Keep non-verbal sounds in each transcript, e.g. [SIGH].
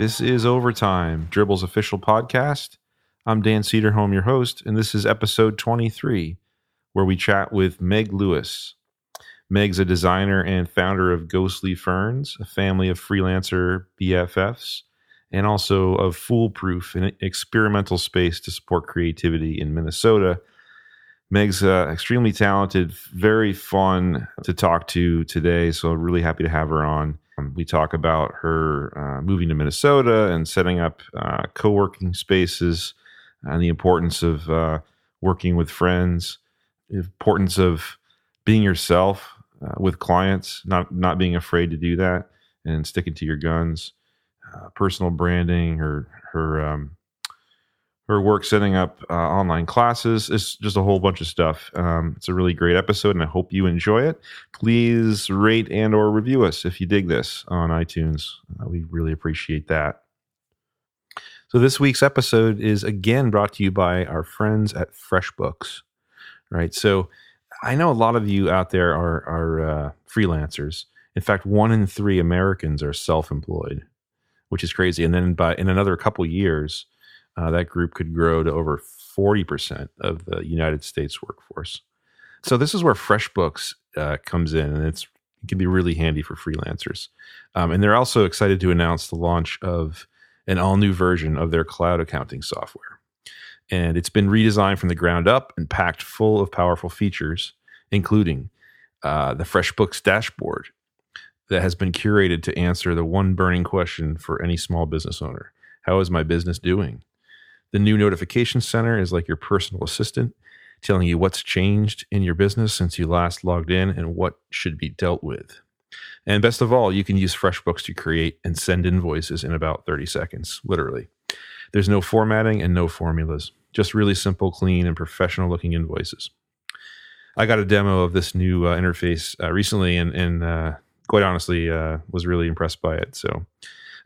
This is Overtime, Dribbble's official podcast. I'm Dan Cederholm, your host, and this is episode 23, where we chat with Meg Lewis. Meg's a designer and founder of Ghostly Ferns, a family of freelancer BFFs, and also of Foolproof, an experimental space to support creativity in Minnesota. Meg's uh, extremely talented, very fun to talk to today, so really happy to have her on. Um, we talk about her uh, moving to Minnesota and setting up uh, co working spaces and the importance of uh, working with friends, the importance of being yourself uh, with clients, not, not being afraid to do that and sticking to your guns, uh, personal branding, her, her, um, her work setting up uh, online classes. It's just a whole bunch of stuff. Um, it's a really great episode, and I hope you enjoy it. Please rate and or review us if you dig this on iTunes. Uh, we really appreciate that. So this week's episode is again brought to you by our friends at FreshBooks. Right. So I know a lot of you out there are are uh, freelancers. In fact, one in three Americans are self-employed, which is crazy. And then by in another couple years uh, that group could grow to over 40% of the United States workforce. So this is where FreshBooks uh, comes in, and it can be really handy for freelancers. Um, and they're also excited to announce the launch of an all new version of their cloud accounting software. And it's been redesigned from the ground up and packed full of powerful features, including uh, the FreshBooks dashboard that has been curated to answer the one burning question for any small business owner How is my business doing? The new notification center is like your personal assistant, telling you what's changed in your business since you last logged in and what should be dealt with. And best of all, you can use FreshBooks to create and send invoices in about 30 seconds, literally. There's no formatting and no formulas, just really simple, clean, and professional looking invoices. I got a demo of this new uh, interface uh, recently and, and uh, quite honestly uh, was really impressed by it. So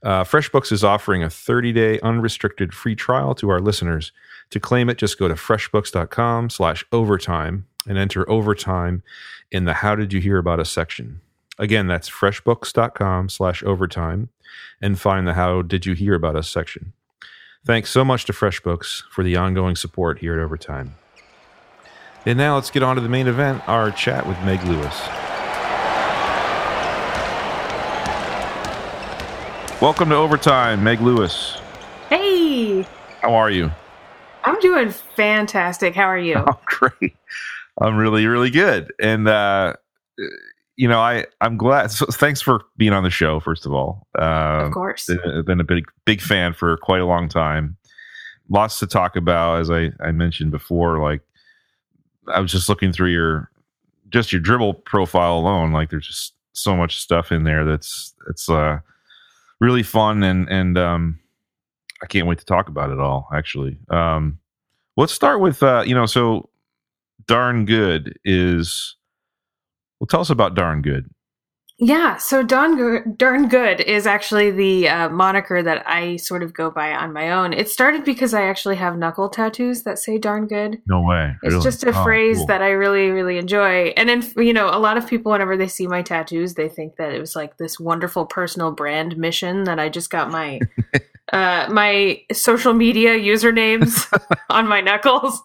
uh, FreshBooks is offering a 30-day unrestricted free trial to our listeners. To claim it, just go to freshbooks.com slash overtime and enter overtime in the How Did You Hear About Us section. Again, that's freshbooks.com slash overtime and find the How Did You Hear About Us section. Thanks so much to FreshBooks for the ongoing support here at Overtime. And now let's get on to the main event, our chat with Meg Lewis. Welcome to Overtime, Meg Lewis. Hey. How are you? I'm doing fantastic. How are you? [LAUGHS] Oh, great. I'm really, really good. And, uh, you know, I, I'm glad. So thanks for being on the show, first of all. Uh, of course. I've been a big, big fan for quite a long time. Lots to talk about, as I, I mentioned before. Like, I was just looking through your, just your Dribbble profile alone. Like, there's just so much stuff in there that's, it's, uh, really fun and and um, I can't wait to talk about it all. Actually, um, let's start with uh, you know so darn good is well tell us about darn good yeah, so darn, darn good is actually the uh, moniker that I sort of go by on my own. It started because I actually have knuckle tattoos that say darn good. No way. It's really? just a oh, phrase cool. that I really, really enjoy. And then, you know, a lot of people, whenever they see my tattoos, they think that it was like this wonderful personal brand mission that I just got my. [LAUGHS] uh, my social media usernames [LAUGHS] on my knuckles.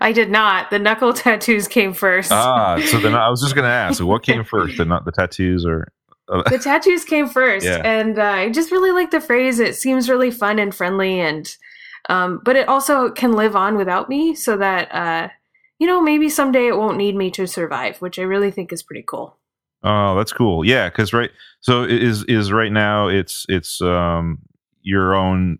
I did not. The knuckle tattoos came first. Ah, so then I was just going to ask, what came [LAUGHS] first? The not the tattoos or uh, the tattoos came first, yeah. and uh, I just really like the phrase. It seems really fun and friendly, and um, but it also can live on without me, so that uh, you know maybe someday it won't need me to survive, which I really think is pretty cool. Oh, that's cool. Yeah, because right. So is is right now it's it's um your own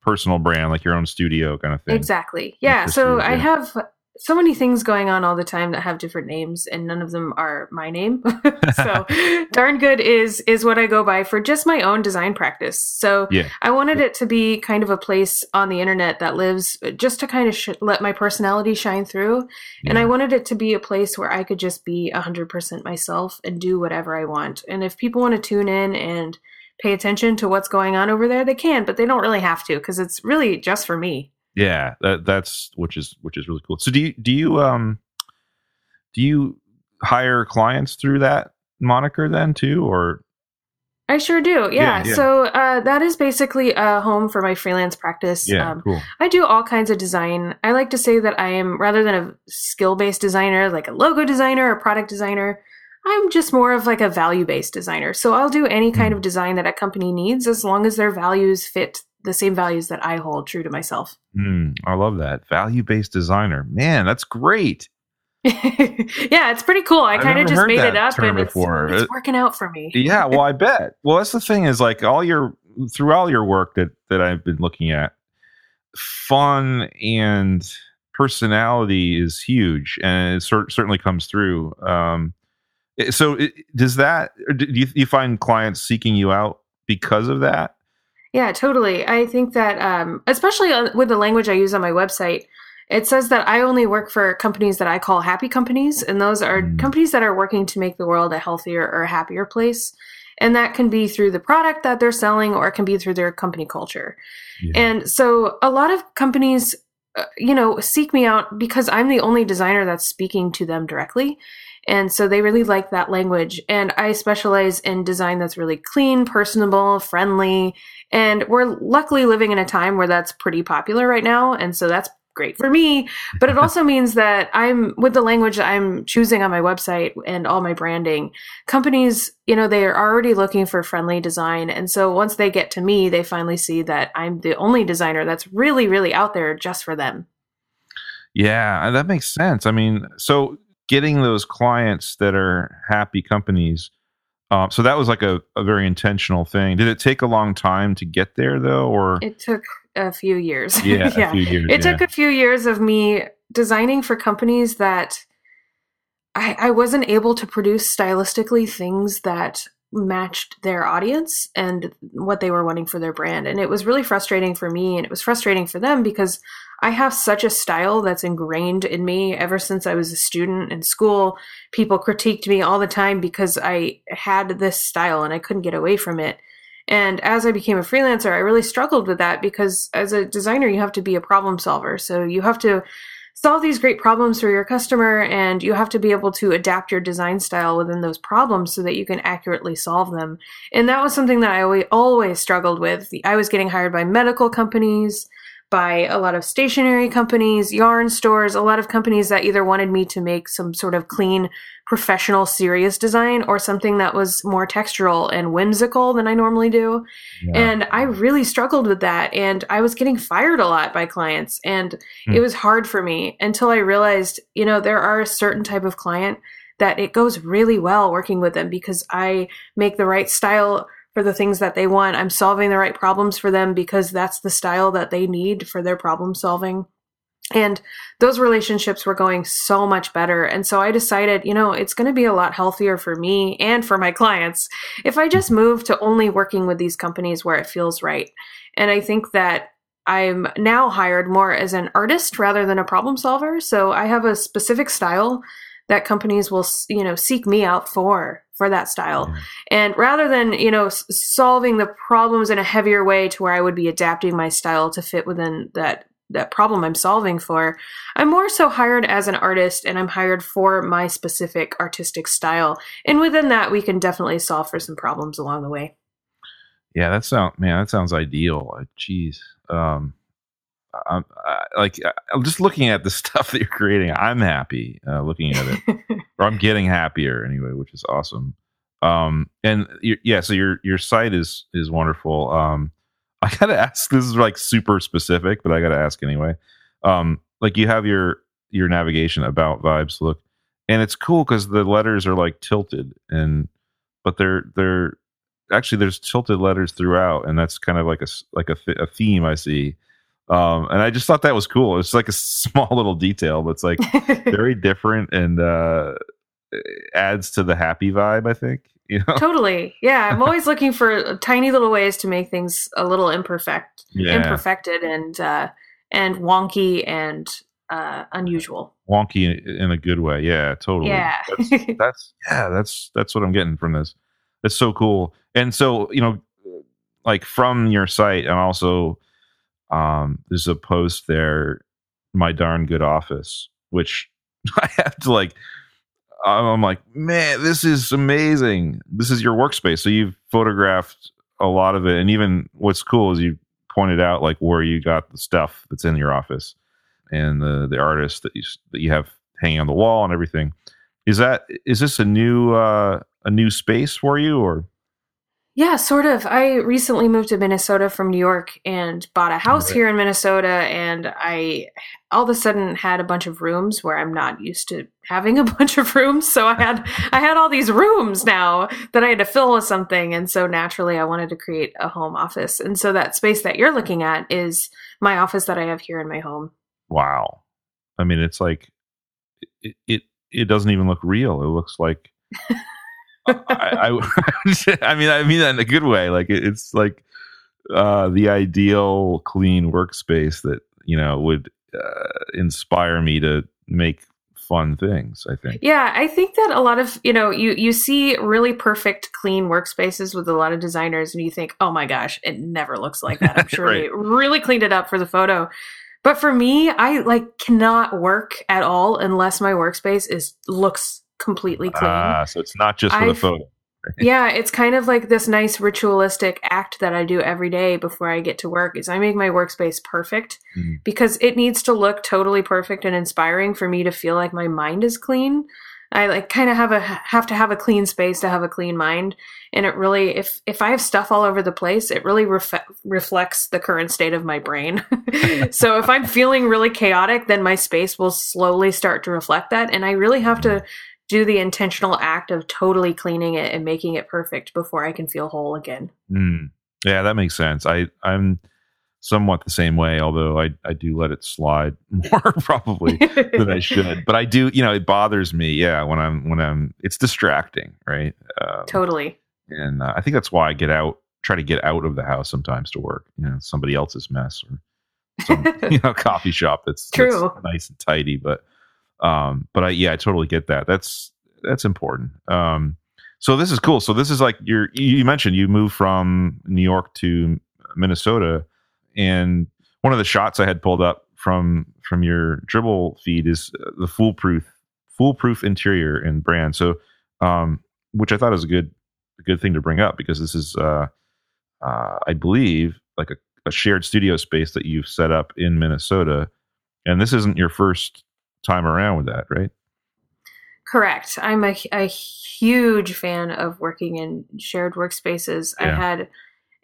personal brand, like your own studio kind of thing. Exactly. Yeah. So I have so many things going on all the time that have different names and none of them are my name [LAUGHS] so [LAUGHS] darn good is is what i go by for just my own design practice so yeah. i wanted it to be kind of a place on the internet that lives uh, just to kind of sh- let my personality shine through yeah. and i wanted it to be a place where i could just be 100% myself and do whatever i want and if people want to tune in and pay attention to what's going on over there, they can, but they don't really have to because it's really just for me. Yeah, that, that's which is which is really cool. So do you do you um do you hire clients through that moniker then too, or I sure do. Yeah. yeah, yeah. So uh, that is basically a home for my freelance practice. Yeah, um, cool. I do all kinds of design. I like to say that I am rather than a skill based designer, like a logo designer a product designer. I'm just more of like a value based designer. So I'll do any kind of design that a company needs as long as their values fit the same values that I hold true to myself. Mm, I love that value based designer. Man, that's great. [LAUGHS] yeah, it's pretty cool. I kind of just made it up and it's, it's, working out for me. yeah, well, I [LAUGHS] bet. Well, that's the thing is like all your through all your work that that I've been looking at, fun and personality is huge, and it cer- certainly comes through. Um, so, it, does that do you, you find clients seeking you out because of that? Yeah, totally. I think that, um, especially with the language I use on my website, it says that I only work for companies that I call happy companies, and those are mm. companies that are working to make the world a healthier or happier place. And that can be through the product that they're selling, or it can be through their company culture. Yeah. And so a lot of companies, uh, you know, seek me out because I'm the only designer that's speaking to them directly. And so they really like that language. And I specialize in design that's really clean, personable, friendly. And we're luckily living in a time where that's pretty popular right now. And so that's great for me. But it [LAUGHS] also means that I'm with the language I'm choosing on my website and all my branding, companies, you know, they are already looking for friendly design. And so once they get to me, they finally see that I'm the only designer that's really, really out there just for them. Yeah, that makes sense. I mean, so getting those clients that are happy companies. Um, so that was like a, a very intentional thing. Did it take a long time to get there though, or it took a few years. [LAUGHS] Yeah, yeah. Years, it yeah. took a few years of me designing for companies that I, I wasn't able to produce stylistically things that matched their audience and what they were wanting for their brand. And it was really frustrating for me and it was frustrating for them because I have such a style that's ingrained in me ever since I was a student in school. People critiqued me all the time because I had this style and I couldn't get away from it. And as I became a freelancer, I really struggled with that because as a designer, you have to be a problem solver. So you have to solve these great problems for your customer and you have to be able to adapt your design style within those problems so that you can accurately solve them. And that was something that I always, struggled with. I was getting hired by medical companies by a lot of stationery companies, yarn stores, a lot of companies that either wanted me to make some sort of clean, professional, serious design or something that was more textural and whimsical than I normally do. Yeah. And I really struggled with that. And I was getting fired a lot by clients. And mm. it was hard for me until I realized, you know, there are a certain type of client that it goes really well working with them because I make the right style for the things that they want. I'm solving the right problems for them because that's the style that they need for their problem solving. And those relationships were going so much better. And so I decided, you know, it's going to be a lot healthier for me and for my clients if I just move to only working with these companies where it feels right. And I think that I'm now hired more as an artist rather than a problem solver. So I have a specific style that companies will, you know, seek me out for for that style. Yeah. And rather than, you know, s- solving the problems in a heavier way to where I would be adapting my style to fit within that that problem I'm solving for, I'm more so hired as an artist and I'm hired for my specific artistic style. And within that, we can definitely solve for some problems along the way. Yeah, that sounds man, that sounds ideal. Jeez. Um I'm I, like I'm just looking at the [LAUGHS] stuff that you're creating. I'm happy uh, looking at it, [LAUGHS] or I'm getting happier anyway, which is awesome. Um, and yeah, so your your site is is wonderful. Um, [LAUGHS] I gotta ask. This is like super specific, but I gotta ask anyway. Um, like you have your your navigation about vibes look, and it's cool because the letters are like tilted, and but they're they're actually there's tilted letters throughout, and that's kind of like a like a, a theme I see um, and I just thought that was cool. It's like a [LAUGHS] small little detail, but it's like [LAUGHS] very different and uh, adds to the happy vibe. I think [LAUGHS] you know totally. Yeah, I'm always looking for tiny little ways to make things a little imperfect, yeah. imperfected, and uh, and wonky and uh, unusual. Wonky in a good way. Yeah, totally. Yeah, that's, that's yeah, that's that's what I'm getting from this. It's so cool. And so you know, like from your site, and also um, there's a post there, my darn good office, which [LAUGHS] I have to like. I'm like, man, this is amazing. This is your workspace. So you've photographed a lot of it, and even what's cool is you pointed out like where you got the stuff that's in your office and the the artists that you that you have hanging on the wall and everything. Is that is this a new uh, a new space for you or? Yeah, sort of. I recently moved to Minnesota from New York and bought a house here in Minnesota. And I all of a sudden had a bunch of rooms where I'm not used to having a [LAUGHS] bunch of rooms. So I had I had all these rooms now that I had to fill with something. And so naturally I wanted to create a home office. And so that space that you're looking at is my office that I have here in my home. Wow. I mean, it's like it it, it doesn't even look real. It looks like [LAUGHS] I, I, [LAUGHS] I, mean, I mean that in a good way. Like it, it's like uh, the ideal clean workspace that you know would uh, inspire me to make fun things. I think. Yeah, I think that a lot of you know you you see really perfect clean workspaces with a lot of designers, and you think, oh my gosh, it never looks like that. I'm [LAUGHS] sure right. they really cleaned it up for the photo. But for me, I like cannot work at all unless my workspace is looks completely clean. Ah, so it's not just for I've, the photo. yeah, it's kind of like this nice ritualistic act that I do every day before I get to work is I make my workspace perfect mm-hmm. because it needs to look totally perfect and inspiring for me to feel like my mind is clean. I like kind of have a have to have a clean space to have a clean mind, and it really if if I have stuff all over the place, it really ref- reflects the current state of my brain. [LAUGHS] so if I'm [LAUGHS] feeling really chaotic, then my space will slowly start to reflect that, and I really have to do the intentional act of totally cleaning it and making it perfect before I can feel whole again. Mm. Yeah, that makes sense. I I'm somewhat the same way, although I I do let it slide [LAUGHS] more probably than I should. But I do, you know, it bothers me. Yeah, when I'm when I'm it's distracting, right? Um, totally. And uh, I think that's why I get out, try to get out of the house sometimes to work. You know, somebody else's mess or some [LAUGHS] you know coffee shop that's, True. That's nice and tidy, but um, but I yeah, I totally get that. That's that's important. Um, so this is cool. So this is like you're you mentioned you moved from New York to Minnesota, and one of the shots I had pulled up from from your Dribbble feed is uh, the foolproof foolproof interior and brand. So, um, which I thought is a good a good thing to bring up because this is, uh, uh, I believe, like a, a shared studio space that you've set up in Minnesota, and this isn't your first time around with that, right? Correct. I'm a, a huge fan of working in shared workspaces. Yeah. I had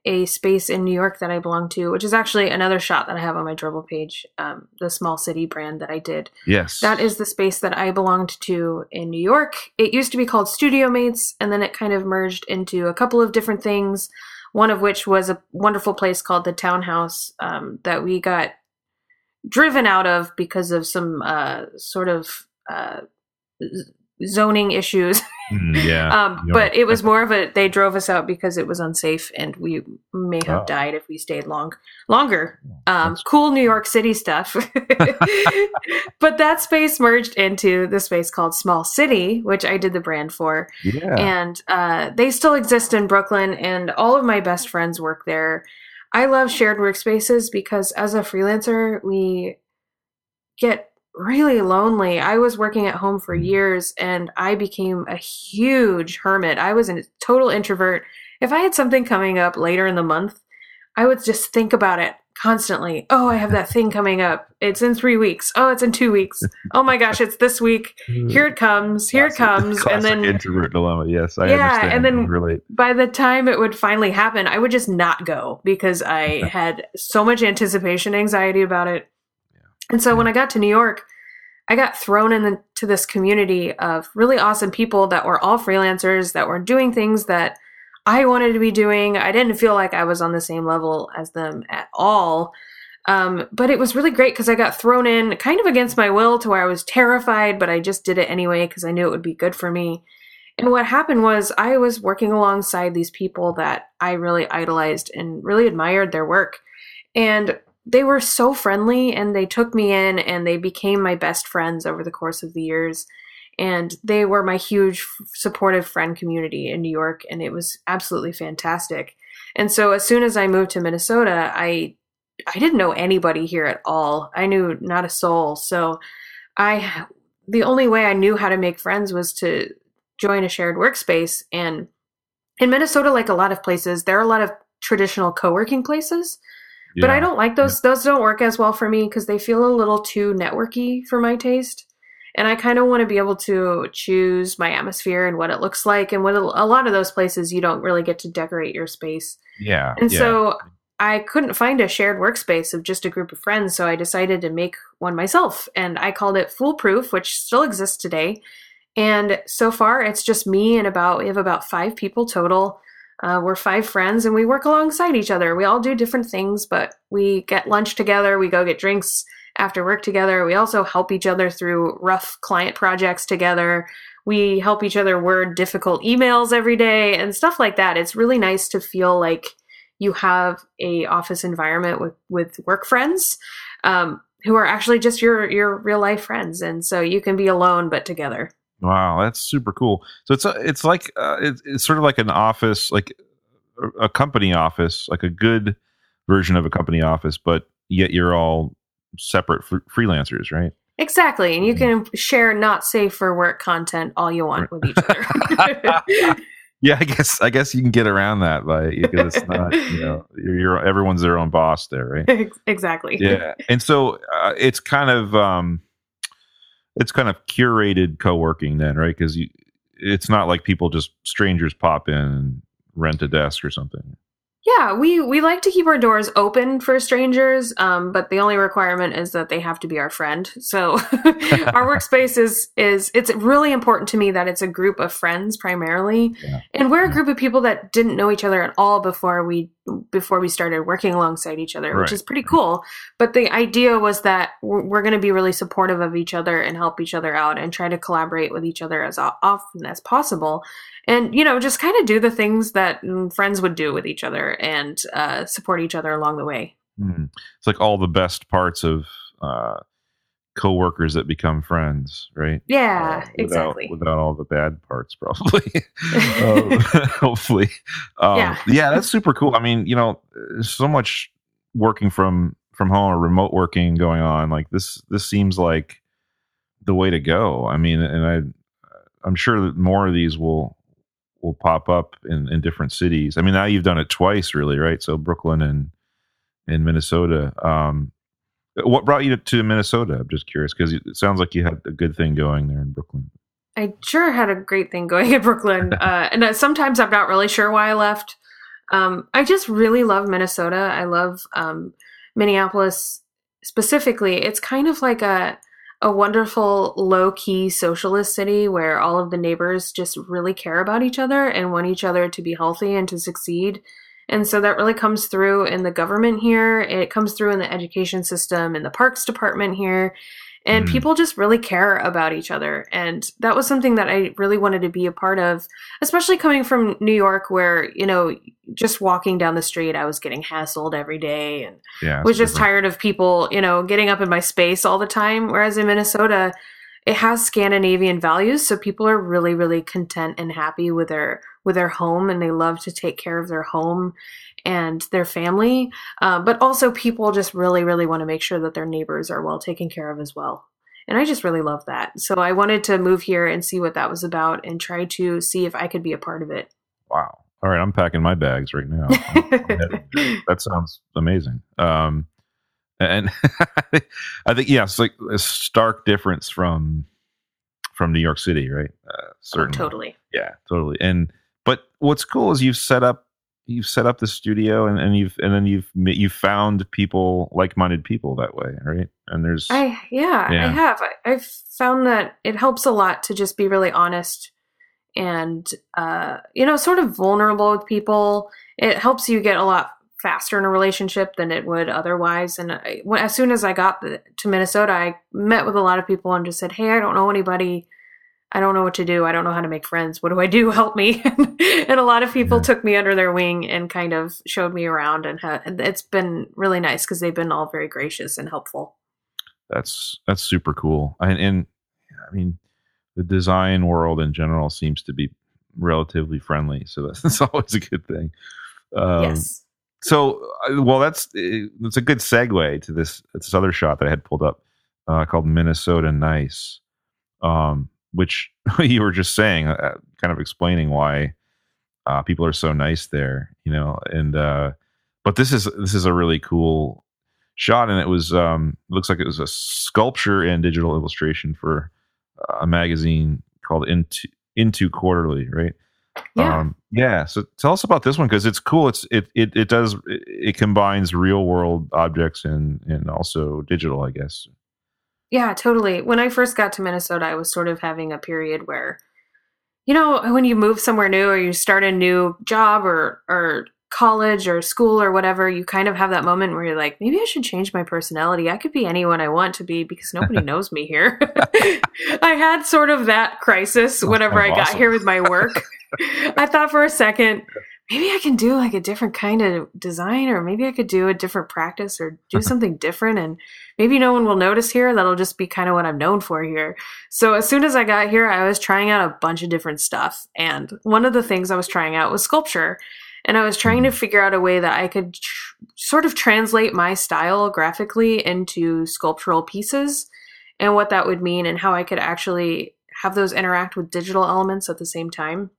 a space in New York that I belong to, which is actually another shot that I have on my Dribbble page, um, the small city brand that I did. Yes. That is the space that I belonged to in New York. It used to be called Studiomates, and then it kind of merged into a couple of different things, one of which was a wonderful place called the Townhouse um, that we got driven out of because of some uh, sort of uh, zoning issues. Mm, yeah. [LAUGHS] um, but it was [LAUGHS] more of a they drove us out because it was unsafe and we may have oh. died if we stayed long longer. Um, cool New York City stuff. [LAUGHS] but that space merged into the space called Small City, which I did the brand for. Yeah. And uh, they still exist in Brooklyn and all of my best friends work there. I love shared workspaces because as a freelancer, we get really lonely. I was working at home for mm. years and I became a huge hermit. I was a total introvert. If I had something coming up later in the month, I would just think about it constantly. Oh, I have that thing coming up. It's in three weeks. Oh, it's in two weeks. [LAUGHS] Oh my gosh, it's this week. Mm. Here it comes. Here classic, it comes. and then introvert dilemma. Yes, I yeah, and then relate. by the time it would finally happen, I would just not go because I had so much anticipation anxiety about it. Yeah. And so yeah. when I got to New York, I got thrown into this community of really awesome people that were all freelancers that were doing things that I wanted to be doing. I didn't feel like I was on the same level as them at all. Um, but it was really great because I got thrown in kind of against my will to where I was terrified, but I just did it anyway because I knew it would be good for me. And what happened was I was working alongside these people that I really idolized and really admired their work. And they were so friendly and they took me in and they became my best friends over the course of the years and they were my huge supportive friend community in New York and it was absolutely fantastic. And so as soon as I moved to Minnesota, I I didn't know anybody here at all. I knew not a soul. So I the only way I knew how to make friends was to join a shared workspace. And in Minnesota, like a lot of places, there are a lot of traditional co-working places. Yeah. But I don't like those. Those don't work as well for me because they feel a little too networky for my taste. And I kind of want to be able to choose my atmosphere and what it looks like. And with a lot of those places, you don't really get to decorate your space. Yeah. And yeah. so I couldn't find a shared workspace of just a group of friends. So I decided to make one myself. And I called it Foolproof, which still exists today. And so far, it's just me and about, we have about five people total. Uh, we're five friends and we work alongside each other. We all do different things, but we get lunch together, we go get drinks after work together. We also help each other through rough client projects together. We help each other word difficult emails every day and stuff like that. It's really nice to feel like you have a office environment with with work friends um, who are actually just your your real life friends, and so you can be alone but together. Wow, that's super cool. So it's a, it's like uh, it's, it's sort of like an office, like a company office, like a good version of a company office, but yet you're all separate f- freelancers, right? Exactly, and you mm-hmm. can share not safe for work content all you want with each other. [LAUGHS] yeah, I guess I guess you can get around that by because it's not you know you're, you're, everyone's their own boss there, right? [LAUGHS] exactly. Yeah, and so uh, it's kind of um, it's kind of curated co-working then, right? Because you it's not like people just strangers pop in and rent a desk or something. Yeah, we we like to keep our doors open for strangers, um, but the only requirement is that they have to be our friend. So [LAUGHS] our workspace is is it's really important to me that it's a group of friends primarily, yeah. and we're a group of people that didn't know each other at all before we before we started working alongside each other, right. which is pretty cool. But the idea was that we're, we're going to be really supportive of each other and help each other out and try to collaborate with each other as often as possible and you know just kind of do the things that mm, friends would do with each other and uh, support each other along the way mm. it's like all the best parts of uh, co-workers that become friends right yeah uh, without, exactly without all the bad parts probably [LAUGHS] um, [LAUGHS] hopefully um, yeah. yeah that's super cool i mean you know so much working from from home or remote working going on like this this seems like the way to go i mean and i i'm sure that more of these will will pop up in, in different cities. I mean, now you've done it twice, really, right? So Brooklyn and in Minnesota. Um, what brought you to Minnesota? I'm just curious because it sounds like you had a good thing going there in Brooklyn. I sure had a great thing going in Brooklyn, [LAUGHS] uh, and uh, sometimes I'm not really sure why I left. Um, I just really love Minnesota. I love um, Minneapolis specifically. It's kind of like a a wonderful low key socialist city where all of the neighbors just really care about each other and want each other to be healthy and to succeed. And so that really comes through in the government here. It comes through in the education system, in the parks department here and mm. people just really care about each other and that was something that i really wanted to be a part of especially coming from new york where you know just walking down the street i was getting hassled every day and yeah, was just different. tired of people you know getting up in my space all the time whereas in minnesota it has Scandinavian values, so people are really, really content and happy with their with their home, and they love to take care of their home and their family. Uh, but also, people just really, really want to make sure that their neighbors are well taken care of as well. And I just really love that. So I wanted to move here and see what that was about, and try to see if I could be a part of it. Wow! All right, I'm packing my bags right now. [LAUGHS] that sounds amazing. Um, and [LAUGHS] I think yes, like a stark difference from from New York City, right? Uh, certainly, oh, totally. Yeah, totally. And but what's cool is you've set up you've set up the studio and, and you've and then you've you've found people like-minded people that way right and there's i yeah, yeah. i have I, have found that it helps a lot to just be really honest and uh you know sort of vulnerable with people it helps you get a lot faster in a relationship than it would otherwise. And I, as soon as I got to Minnesota, I met with a lot of people and just said, "Hey, I don't know anybody. I don't know what to do. I don't know how to make friends. What do I do? [LAUGHS] Help me!" [LAUGHS] and a lot of people yeah. took me under their wing and kind of showed me around, and, ha- and it's been really nice because they've been all very gracious and helpful. That's that's super cool. And, and I mean, the design world in general seems to be relatively friendly, so that's, [LAUGHS] that's always a good thing. Um, yes so, uh, well, that's it's a good segue to this this other shot that I had pulled up uh, called Minnesota Nice. um, which [LAUGHS] you were just saying, uh, kind of explaining why uh, people are so nice there, you know. And uh, but this is this is a really cool shot, and it was um, looks like it was a sculpture and digital illustration for a magazine called Into Into Quarterly, right? Yeah. Um, yeah. So tell us about this one because it's cool. It's it it it does it, it combines real world objects and and also digital, I guess. Yeah, totally. When I first got to Minnesota, I was sort of having a period where, you know, when you move somewhere new or you start a new job or or college or school or whatever, you kind of have that moment where you're like, maybe I should change my personality. I could be anyone I want to be because nobody [LAUGHS] knows me here. [LAUGHS] I had sort of that crisis whenever I got here with my work. [LAUGHS] I thought for a second, maybe I can do like a different kind of design, or maybe I could do a different practice or do something different. And maybe no one will notice here. That'll just be kind of what I'm known for here. So as soon as I got here, I was trying out a bunch of different stuff. And one of the things I was trying out was sculpture. And I was trying to mm-hmm. figure out a way that I could tr- sort of translate my style graphically into sculptural pieces and what that would mean and how I could actually have those interact with digital elements at the same time.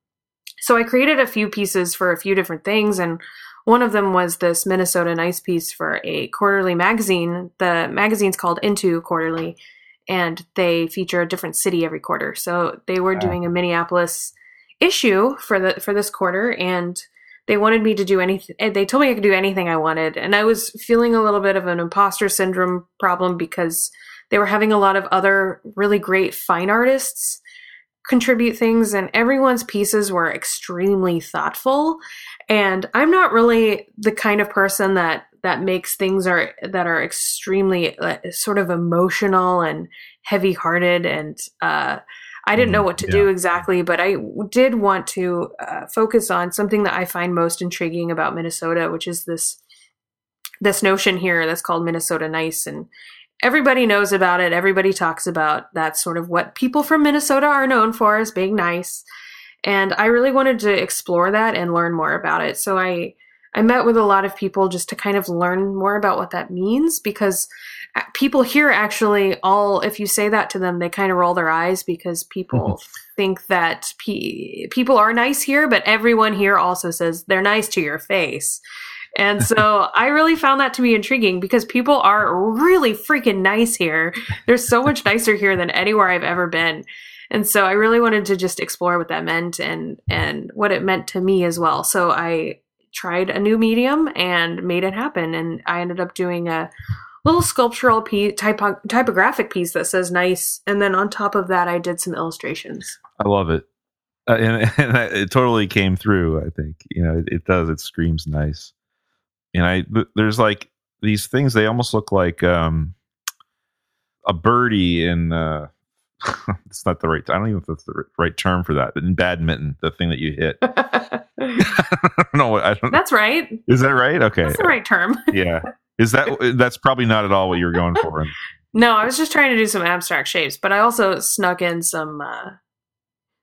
So I created a few pieces for a few different things, and one of them was this Minnesota Nice piece for a quarterly magazine. The magazine's called Into Quarterly, and they feature a different city every quarter. So they were doing a Minneapolis issue for the for this quarter, and they wanted me to do anything. They told me I could do anything I wanted, and I was feeling a little bit of an imposter syndrome problem because they were having a lot of other really great fine artists contribute things and everyone's pieces were extremely thoughtful and i'm not really the kind of person that that makes things are that are extremely uh, sort of emotional and heavy hearted and uh, i didn't know mm, what to yeah. do exactly but i did want to uh, focus on something that i find most intriguing about minnesota which is this this notion here that's called minnesota nice and everybody knows about it. Everybody talks about that's sort of what people from Minnesota are known for as being nice. And I really wanted to explore that and learn more about it. So I I met with a lot of people just to kind of learn more about what that means because people here actually all if you say that to them they kind of roll their eyes because people mm-hmm. think that pe- people are nice here but everyone here also says they're nice to your face and so [LAUGHS] I really found that to be intriguing because people are really freaking nice here. They're so much nicer here than anywhere I've ever been. And so I really wanted to just explore what that meant and and what it meant to me as well. So I tried a new medium and made it happen and I ended up doing a little sculptural piece typo, typographic piece that says nice and then on top of that I did some illustrations. I love it. Uh, and, [LAUGHS] and, it totally came through, I think. You know, it, it does. It screams nice and I there's like these things. They almost look like um, a birdie in. Uh, [LAUGHS] it's not the right. I don't even know if that's the right term for that. But in badminton, the thing that you hit. [LAUGHS] no, I don't. That's right. Is that right? Okay, that's the right term. yeah. Is that that's probably not at all what you were going for? [LAUGHS] no, I was just trying to do some abstract shapes, but I also snuck in some uh,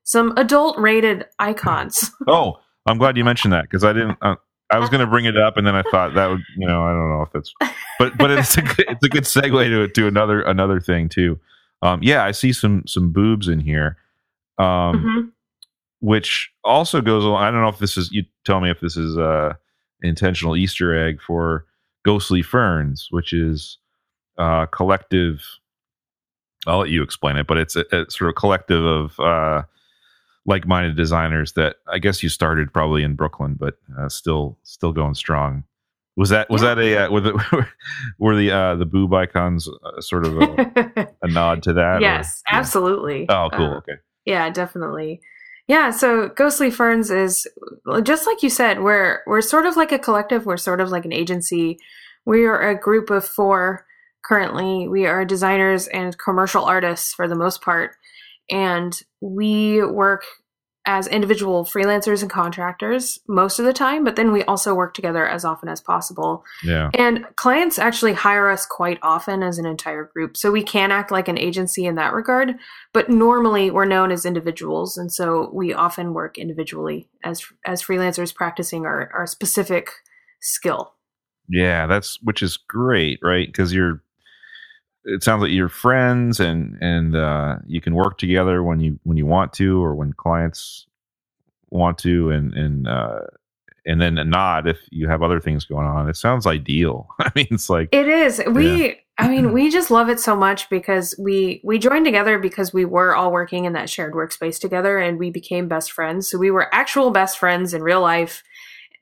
some adult rated icons. [LAUGHS] [LAUGHS] oh, I'm glad you mentioned that because I didn't. Uh, I was going to bring it up, and then I thought that would, you know, I don't know if that's, but but it's a good, it's a good segue to to another another thing too. Um, yeah, I see some some boobs in here, um, mm-hmm. which also goes along. I don't know if this is. You tell me if this is uh intentional Easter egg for Ghostly Ferns, which is uh collective. I'll let you explain it, but it's a, a sort of collective of uh, like-minded designers that I guess you started probably in Brooklyn, but uh, still still going strong. Was that was yeah. that a uh, were the [LAUGHS] were the uh, the boob icons uh, sort of a, [LAUGHS] a, nod to that? Yes, or, yeah. absolutely. Oh, cool. Uh, okay. Yeah, definitely. Yeah, so Ghostly Ferns is just like you said, we're we're sort of like a collective, we're sort of like an agency. We are a group of four currently. We are designers and commercial artists for the most part and we work as individual freelancers and contractors most of the time, but then we also work together as often as possible. Yeah. And clients actually hire us quite often as an entire group. So we can act like an agency in that regard, but normally we're known as individuals. And so we often work individually as as freelancers practicing our, our specific skill. Yeah, that's which is great, right? Because you're it sounds like you're friends and and uh, you can work together when you when you want to or when clients want to and and uh, and then not if you have other things going on. It sounds ideal. [LAUGHS] I mean, it's like it is. We, yeah. I mean, [CLEARS THROAT] we just love it so much because we we joined together because we were all working in that shared workspace together, and we became best friends. So we were actual best friends in real life,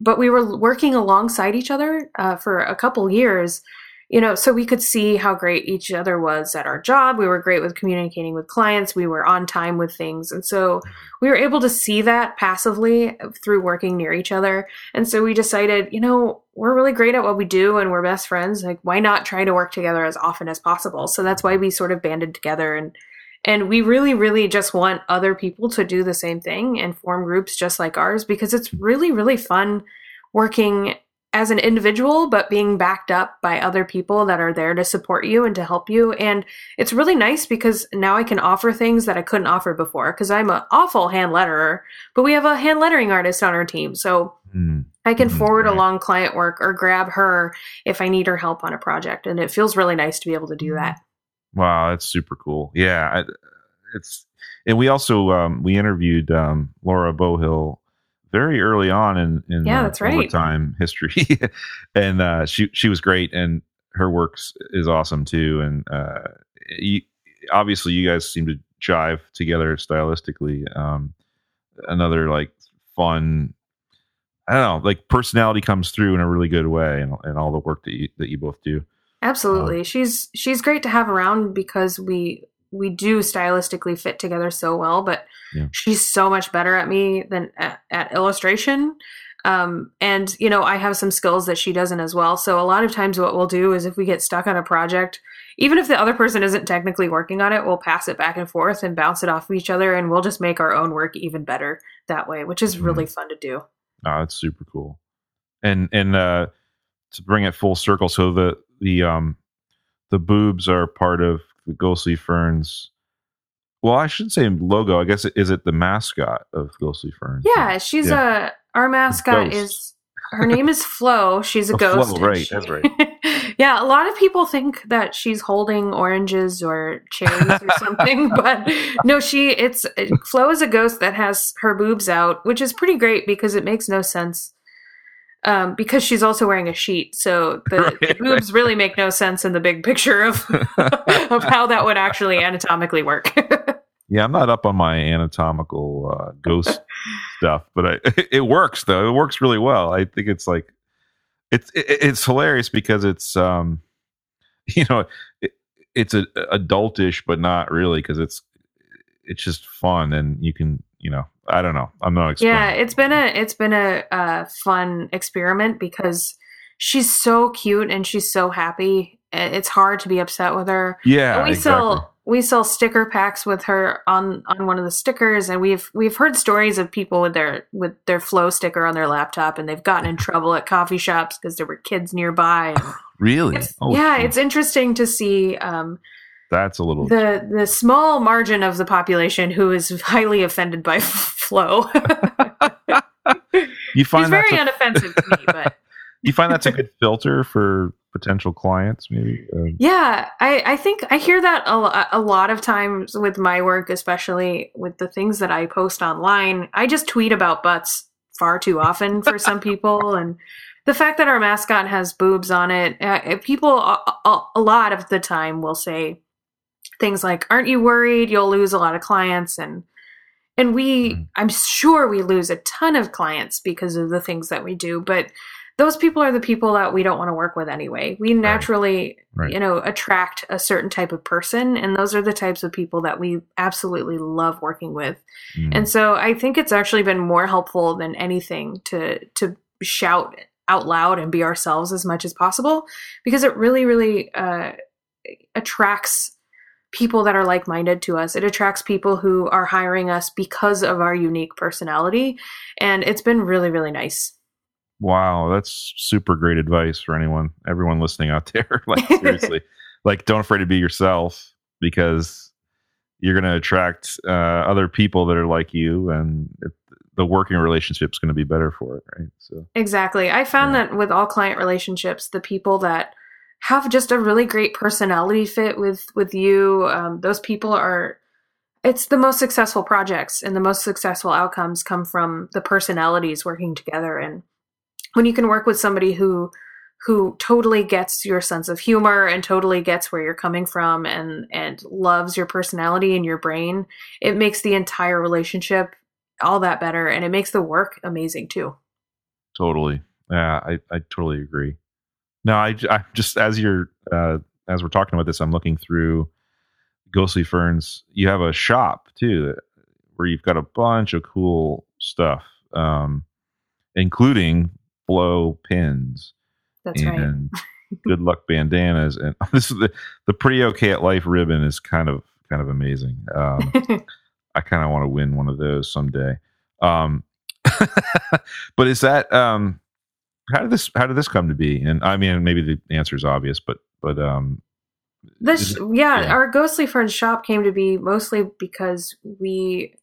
but we were working alongside each other uh, for a couple years you know, so we could see how great each other was at our job. We were great with communicating with clients. We were on time with things. And so mm-hmm. we were able to see that passively through working near each other. And so we decided, you know, we're really great at what we do and we're best friends. Like, why not try to work together as often as possible? So that's why we sort of banded together and and we really, really just want other people to do the same thing and form groups just like ours because it's really, really fun working as an individual, but being backed up by other people that are there to support you and to help you. And it's really nice because now I can offer things that I couldn't offer before because I'm an awful hand letterer, but we have a hand lettering artist on our team. So mm. I can mm, forward right. along client work or grab her if I need her help on a project. And it feels really nice to be able to do that. Wow, that's super cool. Yeah. It's, and we also, um, we interviewed um, Laura Bohill very early on in in yeah, that's right. overtime history, [LAUGHS] and uh, she she was great, and her works is awesome too. And uh, you, obviously, you guys seem to jive together stylistically. Um, another like fun, I don't know, like personality comes through in a really good way, and, and all the work that you that you both do. Absolutely, um, she's she's great to have around because we we do stylistically fit together so well, but yeah. she's so much better at me than at, at illustration. Um, and you know, I have some skills that she doesn't as well. So a lot of times what we'll do is if we get stuck on a project, even if the other person isn't technically working on it, we'll pass it back and forth and bounce it off of each other and we'll just make our own work even better that way, which is mm-hmm. really fun to do. Oh, that's super cool. And and uh to bring it full circle, so the the um the boobs are part of the Ghostly Ferns. Well, I should say logo. I guess is it the mascot of Ghostly Ferns? Yeah, she's yeah. a our mascot is her name is Flo. She's a, [LAUGHS] a ghost. Flo, right, she, that's right. [LAUGHS] yeah, a lot of people think that she's holding oranges or cherries or [LAUGHS] something, but no, she it's Flo is a ghost that has her boobs out, which is pretty great because it makes no sense um, because she's also wearing a sheet. So the, right, [LAUGHS] the boobs right. really make no sense in the big picture of [LAUGHS] of how that would actually anatomically work. [LAUGHS] yeah, I'm not up on my anatomical uh, ghost stuff, but I, it works though. It works really well. I think it's like it's it, it's hilarious because it's um you know it, it's a adultish but not really because it's it's just fun and you can you know I don't know. I'm not. Yeah, it's been a it's been a, a fun experiment because she's so cute and she's so happy. It's hard to be upset with her. Yeah, and we exactly. sell we sell sticker packs with her on on one of the stickers, and we've we've heard stories of people with their with their Flo sticker on their laptop, and they've gotten in [LAUGHS] trouble at coffee shops because there were kids nearby. [SIGHS] really? Oh, yeah, it's interesting to see. Um, that's a little the the small margin of the population who is [LAUGHS] highly offended by [LAUGHS] Flo. [LAUGHS] you find He's very a, unoffensive to me, but [LAUGHS] you find that's a good filter for potential clients, maybe. Uh, yeah, I I think I hear that a, a lot of times with my work, especially with the things that I post online. I just tweet about butts far too often for some people, and the fact that our mascot has boobs on it, uh, people a, a, a lot of the time will say things like aren't you worried you'll lose a lot of clients and and we mm-hmm. i'm sure we lose a ton of clients because of the things that we do but those people are the people that we don't want to work with anyway we naturally right. Right. you know attract a certain type of person and those are the types of people that we absolutely love working with mm. and so i think it's actually been more helpful than anything to to shout out loud and be ourselves as much as possible because it really really uh, attracts people that are like minded to us. It attracts people who are hiring us because of our unique personality. And it's been really, really nice. Wow, that's super great advice for anyone, everyone listening out [LAUGHS] there. like, [LAUGHS] seriously, like, don't afraid to be yourself because you're going to attract uh, other people that are like you, and it, the working relationship is going to be better for it, right? So, exactly. I found yeah. that with all client relationships, the people that have just a really great personality fit with with you. Um, those people are. It's the most successful projects and the most successful outcomes come from the personalities working together. And when you can work with somebody who who totally gets your sense of humor and totally gets where you're coming from and and loves your personality and your brain it makes the entire relationship all that better and it makes the work amazing too totally yeah i, I totally agree now I, I just as you're uh, as we're talking about this i'm looking through ghostly ferns you have a shop too where you've got a bunch of cool stuff um, including blow pins that's and right. [LAUGHS] good luck bandanas and [LAUGHS] this is the the pretty okay at life ribbon is kind of kind of amazing. Um, [LAUGHS] I kind of want to win one of those someday. Um, but is that um, how did this how did this come to be? And I mean, maybe the answer is obvious, but but um, this it, yeah, yeah, our ghostly ferns shop came to be mostly because we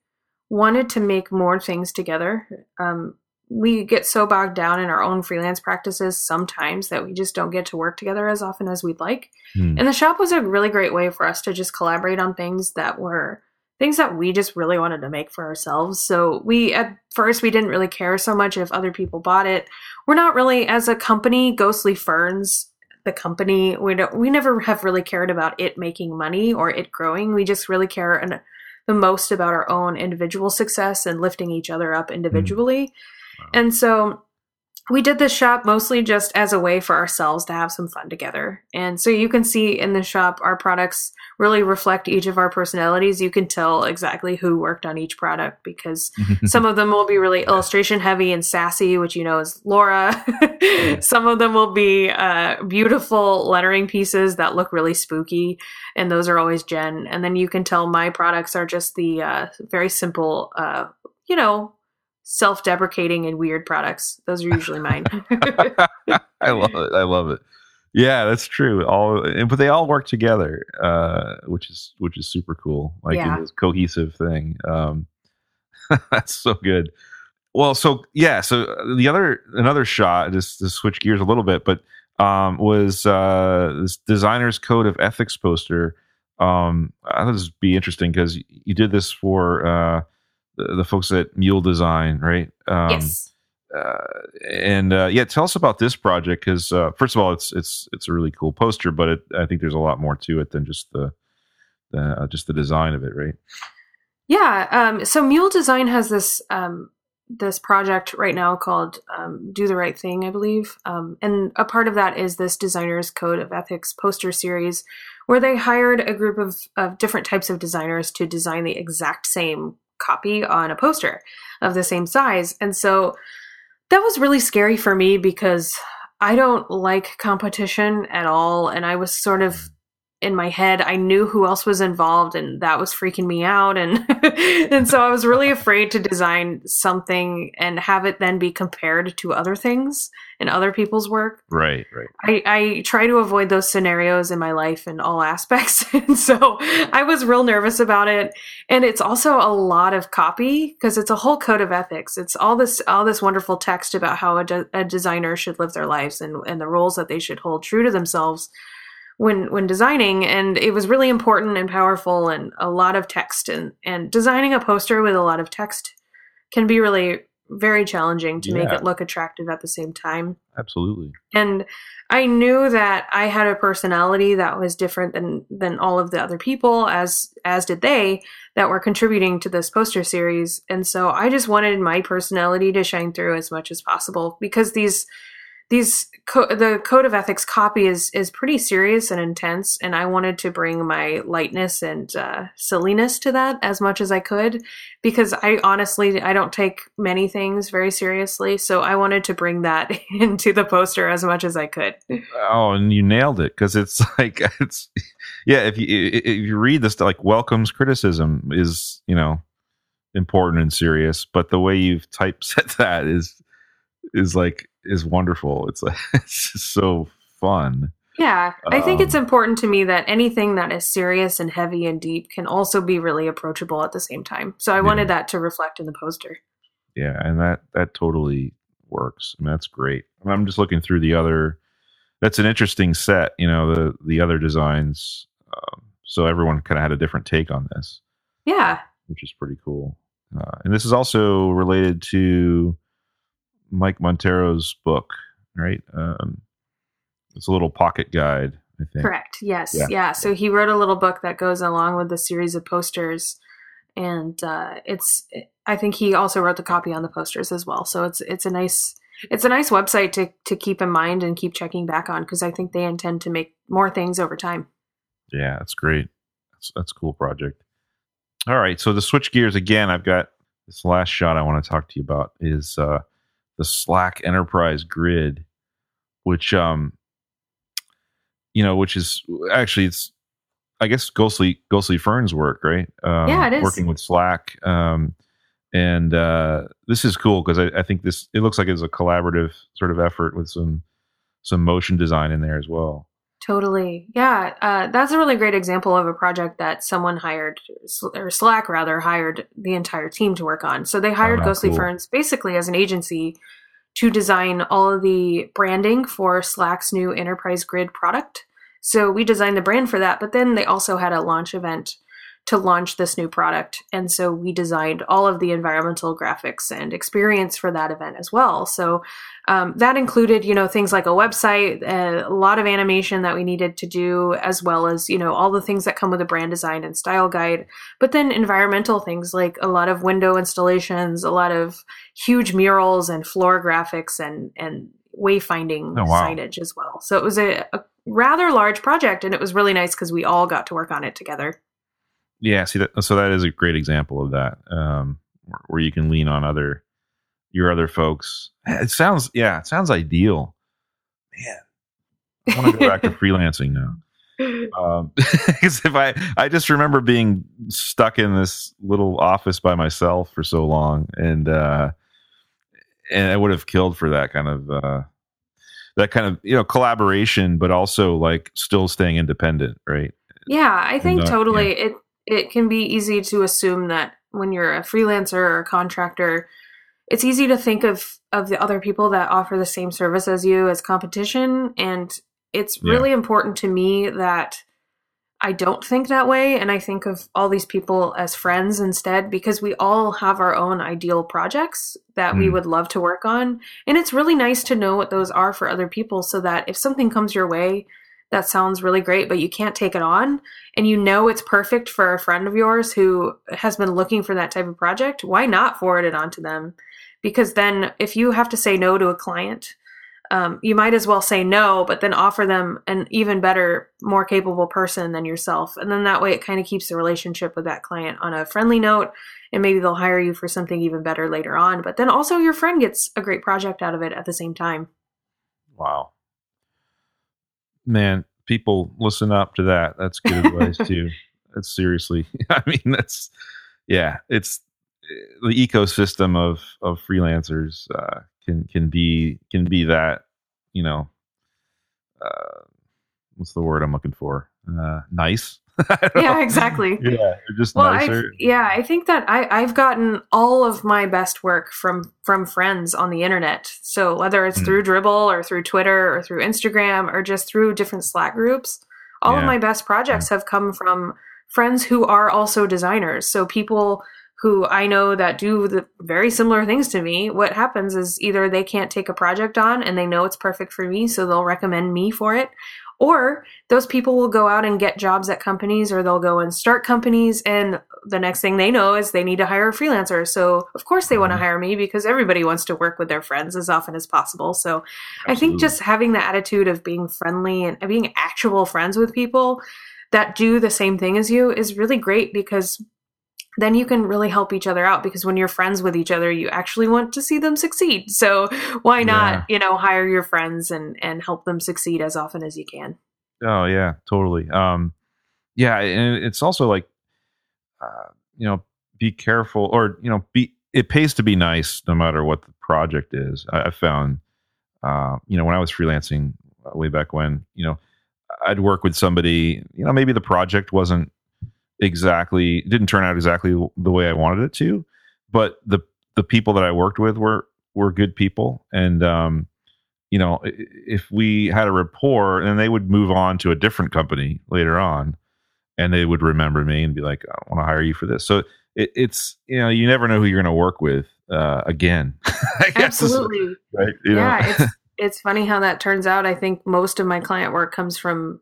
wanted to make more things together. Um, we get so bogged down in our own freelance practices sometimes that we just don't get to work together as often as we'd like. Mm. And the shop was a really great way for us to just collaborate on things that were things that we just really wanted to make for ourselves. So we at first we didn't really care so much if other people bought it. We're not really as a company, Ghostly Ferns, the company, we don't we never have really cared about it making money or it growing. We just really care and the most about our own individual success and lifting each other up hmm. individually. Mm. And so we did this shop mostly just as a way for ourselves to have some fun together. And so you can see in the shop, our products really reflect each of our personalities. You can tell exactly who worked on each product because [LAUGHS] some of them will be really illustration heavy and sassy, which you know is Laura. [LAUGHS] some of them will be uh, beautiful lettering pieces that look really spooky, and those are always Jen. And then you can tell my products are just the uh, very simple, uh, you know, self-deprecating and weird products. Those are usually mine. [LAUGHS] I love it. I love it. Yeah, that's true. All but they all work together, uh, which is which is super cool. Like yeah. this cohesive thing. Um, [LAUGHS] that's so good. Well, so yeah, so the other another shot just to switch gears a little bit, but um, was uh, this designer's code of ethics poster. Um, I thought this would be interesting because you did this for uh, the, the folks at Mule Design, right? Um, yes. Uh, and uh, yeah, tell us about this project because uh, first of all, it's it's it's a really cool poster, but it, I think there's a lot more to it than just the, the just the design of it, right? Yeah. Um, so Mule Design has this um, this project right now called um, "Do the Right Thing," I believe, um, and a part of that is this Designers Code of Ethics poster series, where they hired a group of, of different types of designers to design the exact same copy on a poster of the same size. And so that was really scary for me because I don't like competition at all. And I was sort of in my head. I knew who else was involved and that was freaking me out. And [LAUGHS] and so i was really afraid to design something and have it then be compared to other things and other people's work. Right right. I i try to avoid those scenarios in my life in all aspects. [LAUGHS] And so i was real nervous about it. And it's also a lot of copy because it's a whole code of ethics. It's all this all this wonderful text about how a, de- a designer should live their lives and and the roles that they should hold true to themselves when when designing and it was really important and powerful and a lot of text and and designing a poster with a lot of text can be really very challenging to yeah. make it look attractive at the same time. Absolutely. And i knew that i had a personality that was different than than all of the other people as as did they that were contributing to this poster series. And so i just wanted my personality to shine through as much as possible because these these co- the code of ethics copy is is pretty serious and intense and i wanted to bring my lightness and uh, silliness to that as much as i could because i honestly i don't take many things very seriously so i wanted to bring that [LAUGHS] into the poster as much as i could. Oh and you nailed it because it's [LAUGHS] like it's yeah if you if you read this like welcomes criticism is you know important and serious but the way you've typeset [LAUGHS] that is is like is wonderful. It's like [LAUGHS] it's just so fun. Yeah, I think um, it's important to me that anything that is serious and heavy and deep can also be really approachable at the same time. So I wanted that to reflect in the poster. Yeah, and that that totally works. I mean, that's great. I'm just looking through the other that's an interesting set. You know, the the other designs. Um, so everyone kind of had a different take on this. Yeah, which is pretty cool. Uh, and this is also related to Mike Monteiro's book, right? Um, it's a little pocket guide, I think. Correct. Yes. Yeah. yeah. So he wrote a little book that goes along with the series of posters, and uh, it's. I think he also wrote the copy on the posters as well. So it's it's a nice it's a nice website to to keep in mind and keep checking back on because I think they intend to make more things over time. Yeah, that's great. That's that's a cool project. All right, so to switch gears again, I've got this last shot I want to talk to you about is uh, the Slack Enterprise Grid, which um, you know, which is actually it's I guess Ghostly Ghostly Ferns work, right? Um, yeah, it is working with Slack. Um, and uh, this is cool because I, I, think this it looks like it's a collaborative sort of effort with some some motion design in there as well. Totally, yeah. Uh, that's a really great example of a project that someone hired or Slack rather hired the entire team to work on. So they hired oh, Ghostly cool. Ferns basically as an agency to design all of the branding for Slack's new Enterprise Grid product. So we designed the brand for that, but then they also had a launch event to launch this new product. And so we designed all of the environmental graphics and experience for that event as well. So um, that included, you know, things like a website, uh, a lot of animation that we needed to do, as well as, you know, all the things that come with a brand design and style guide. But then environmental things like a lot of window installations, a lot of huge murals and floor graphics and, and wayfinding oh, wow. signage as well. So it was a, a rather large project and it was really nice because we all got to work on it together. Yeah, see that. So that is a great example of that, um, where you can lean on other your other folks. It sounds, yeah, it sounds ideal. Man, I want to go back to [LAUGHS] freelancing now. Because um, [LAUGHS] if I, I just remember being stuck in this little office by myself for so long, and uh, and I would have killed for that kind of uh, that kind of you know collaboration, but also like still staying independent, right? Yeah, I think not, totally. Yeah. It it can be easy to assume that when you're a freelancer or a contractor, it's easy to think of of the other people that offer the same service as you as competition. And it's really important to me that I don't think that way. And I think of all these people as friends instead because we all have our own ideal projects that mm. we would love to work on. And it's really nice to know what those are for other people so that if something comes your way that sounds really great, but you can't take it on, and you know it's perfect for a friend of yours who has been looking for that type of project, why not forward it on to them? Because then if you have to say no to a client, um, you might as well say no, but then offer them an even better, more capable person than yourself. And then that way it kind of keeps the relationship with that client on a friendly note. And maybe they'll hire you for something even better later on. But then also your friend gets a great project out of it at the same time. Wow man, people listen up to that. That's good advice [LAUGHS] too. That's seriously. [LAUGHS] I mean, that's yeah. It's the ecosystem of of freelancers uh, can can be can be that you know uh, what's the word I'm looking for? Uh, nice. [LAUGHS] yeah, exactly. Yeah, just well, nicer. I, yeah, I think that I, I've gotten all of my best work from from friends on the internet. So whether it's mm. through Dribbble or through Twitter or through Instagram or just through different Slack groups, all yeah. of my best projects yeah. have come from friends who are also designers. So people who I know that do the very similar things to me, what happens is either they can't take a project on and they know it's perfect for me, so they'll recommend me for it, or those people will go out and get jobs at companies or they'll go and start companies and the next thing they know is they need to hire a freelancer. So of course they want to mm-hmm. hire me because everybody wants to work with their friends as often as possible. So Absolutely. I think just having the attitude of being friendly and being actual friends with people that do the same thing as you is really great because then you can really help each other out because when you're friends with each other you actually want to see them succeed. So why not yeah. you know hire your friends and and help them succeed as often as you can. Oh yeah totally. Um yeah and it's also like uh, you know be careful or you know be it pays to be nice no matter what the project is. I, I found uh you know when i was freelancing uh, way back when you know i'd work with somebody you know maybe the project wasn't exactly didn't turn out exactly the way I wanted it to, but the the people that I worked with were were good people and um you know, if we had a rapport, and they would move on to a different company later on, and they would remember me and be like, "I want to hire you for this." So it, it's you know, you never know who you're going to work with uh, again. [LAUGHS] Absolutely, right? You yeah, it's it's funny how that turns out. I think most of my client work comes from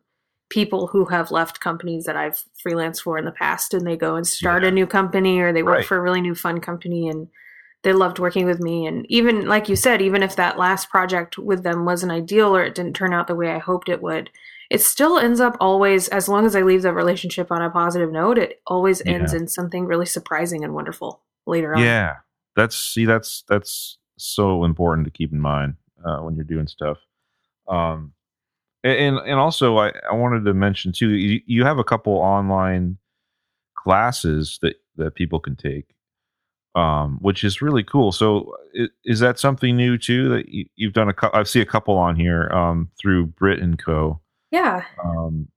people who have left companies that I've freelanced for in the past, and they go and start yeah. a new company or they work right. for a really new fun company and they loved working with me. And even like you said, even if that last project with them wasn't ideal or it didn't turn out the way I hoped it would, it still ends up always, as long as I leave the relationship on a positive note, it always ends yeah. in something really surprising and wonderful later on. Yeah. That's, see, that's, that's so important to keep in mind uh, when you're doing stuff. Um, and, and also I, I wanted to mention too, you, you have a couple online classes that, that people can take um, which is really cool. So, is, is that something new too that you, have done? A I see a couple on here um, through Brit and Co. Yeah. Um,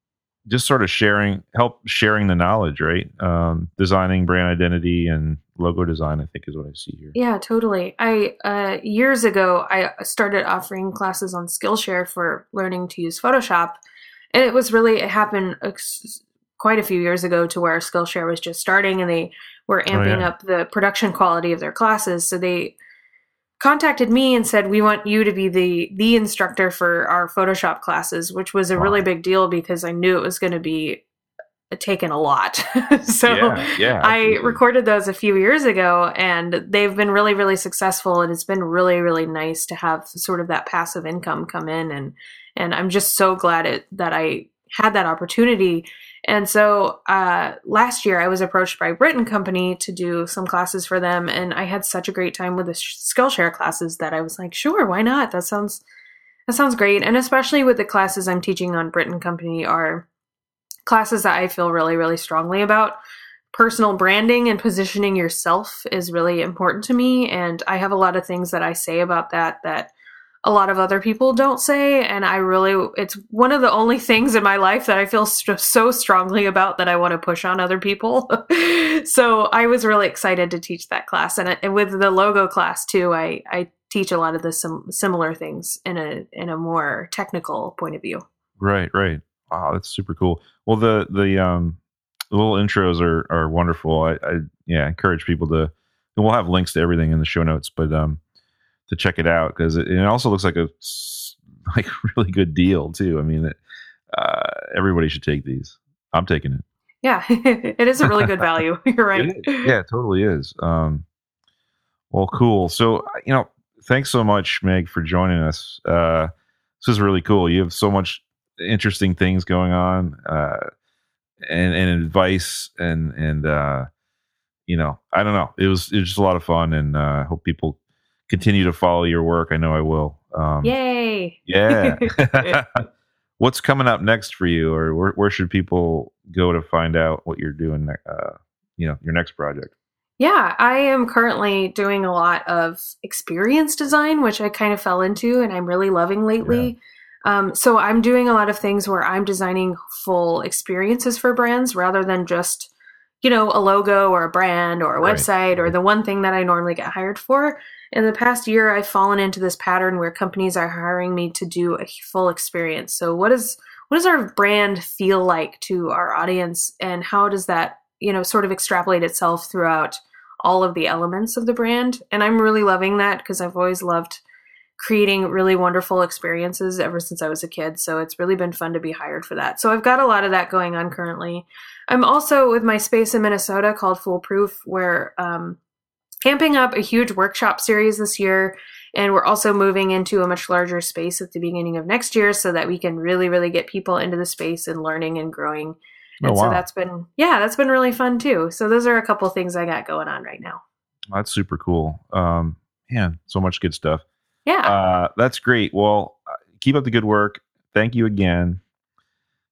just sort of sharing, help sharing the knowledge, right? Um, designing brand identity and logo design, I think, is what I see here. Yeah, totally. I uh, years ago I started offering classes on Skillshare for learning to use Photoshop, and it was really it happened quite a few years ago to where Skillshare was just starting, and they were amping oh, yeah. up the production quality of their classes. So they contacted me and said, "We want you to be the the instructor for our Photoshop classes," which was a wow. really big deal because I knew it was going to be uh, taken a lot. [LAUGHS] so yeah, yeah, I recorded those a few years ago and they've been really really successful and it's been really really nice to have sort of that passive income come in and and I'm just so glad it that I had that opportunity and so uh, last year, I was approached by Brit and Company to do some classes for them, and I had such a great time with the Skillshare classes that I was like, sure, why not? That sounds that sounds great. And especially with the classes I'm teaching on Brit and Company are classes that I feel really, really strongly about. Personal branding and positioning yourself is really important to me, and I have a lot of things that I say about that that a lot of other people don't say and i really it's one of the only things in my life that i feel st- so strongly about that i want to push on other people. [LAUGHS] So i was really excited to teach that class and, and with the logo class too i i teach a lot of the sim- similar things in a in a more technical point of view. Right right. Wow that's super cool. Well the the um little intros are are wonderful. I i yeah encourage people to and we'll have links to everything in the show notes but um to check it out because it, it, also looks like a like [LAUGHS] really good deal too. I mean, it, uh, everybody should take these. I'm taking it. Yeah, [LAUGHS] it is a really good value. [LAUGHS] You're right. Yeah, it totally is. Um, well, cool. So you know, thanks so much, Meg, for joining us. Uh, this is really cool. You have so much interesting things going on, uh, and and advice and and uh, you know, I don't know. It was it was just a lot of fun, and uh, I hope people continue to follow your work. I know I will. Um, Yay! Yeah. [LAUGHS] [LAUGHS] What's coming up next for you, or where, where should people go to find out what you're doing? Uh, you know, your next project. Yeah, I am currently doing a lot of experience design, which I kind of fell into and I'm really loving lately. Yeah. Um, so I'm doing a lot of things where I'm designing full experiences for brands rather than just, you know, a logo or a brand or a website right. or the one thing that I normally get hired for. In the past year, I've fallen into this pattern where companies are hiring me to do a full experience. So, what is what does our brand feel like to our audience, and how does that you know sort of extrapolate itself throughout all of the elements of the brand? And I'm really loving that because I've always loved creating really wonderful experiences ever since I was a kid. So it's really been fun to be hired for that. So I've got a lot of that going on currently. I'm also with my space in Minnesota called Foolproof, where um, camping up a huge workshop series this year. And we're also moving into a much larger space at the beginning of next year so that we can really, really get people into the space and learning and growing. Oh, and oh, wow. so that's been, yeah, that's been really fun too. So those are a couple things I got going on right now. That's super cool. Um, man, so much good stuff. Yeah. Uh, that's great. Well, uh, keep up the good work. Thank you again.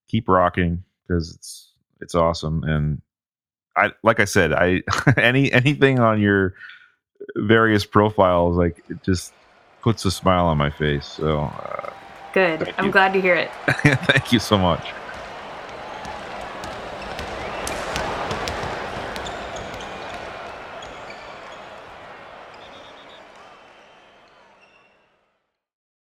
Keep rocking because it's, it's awesome. And I like I said, I [LAUGHS] any anything on your various profiles, like it just puts a smile on my face. So uh, good. I'm glad to hear it. [LAUGHS] thank you so much.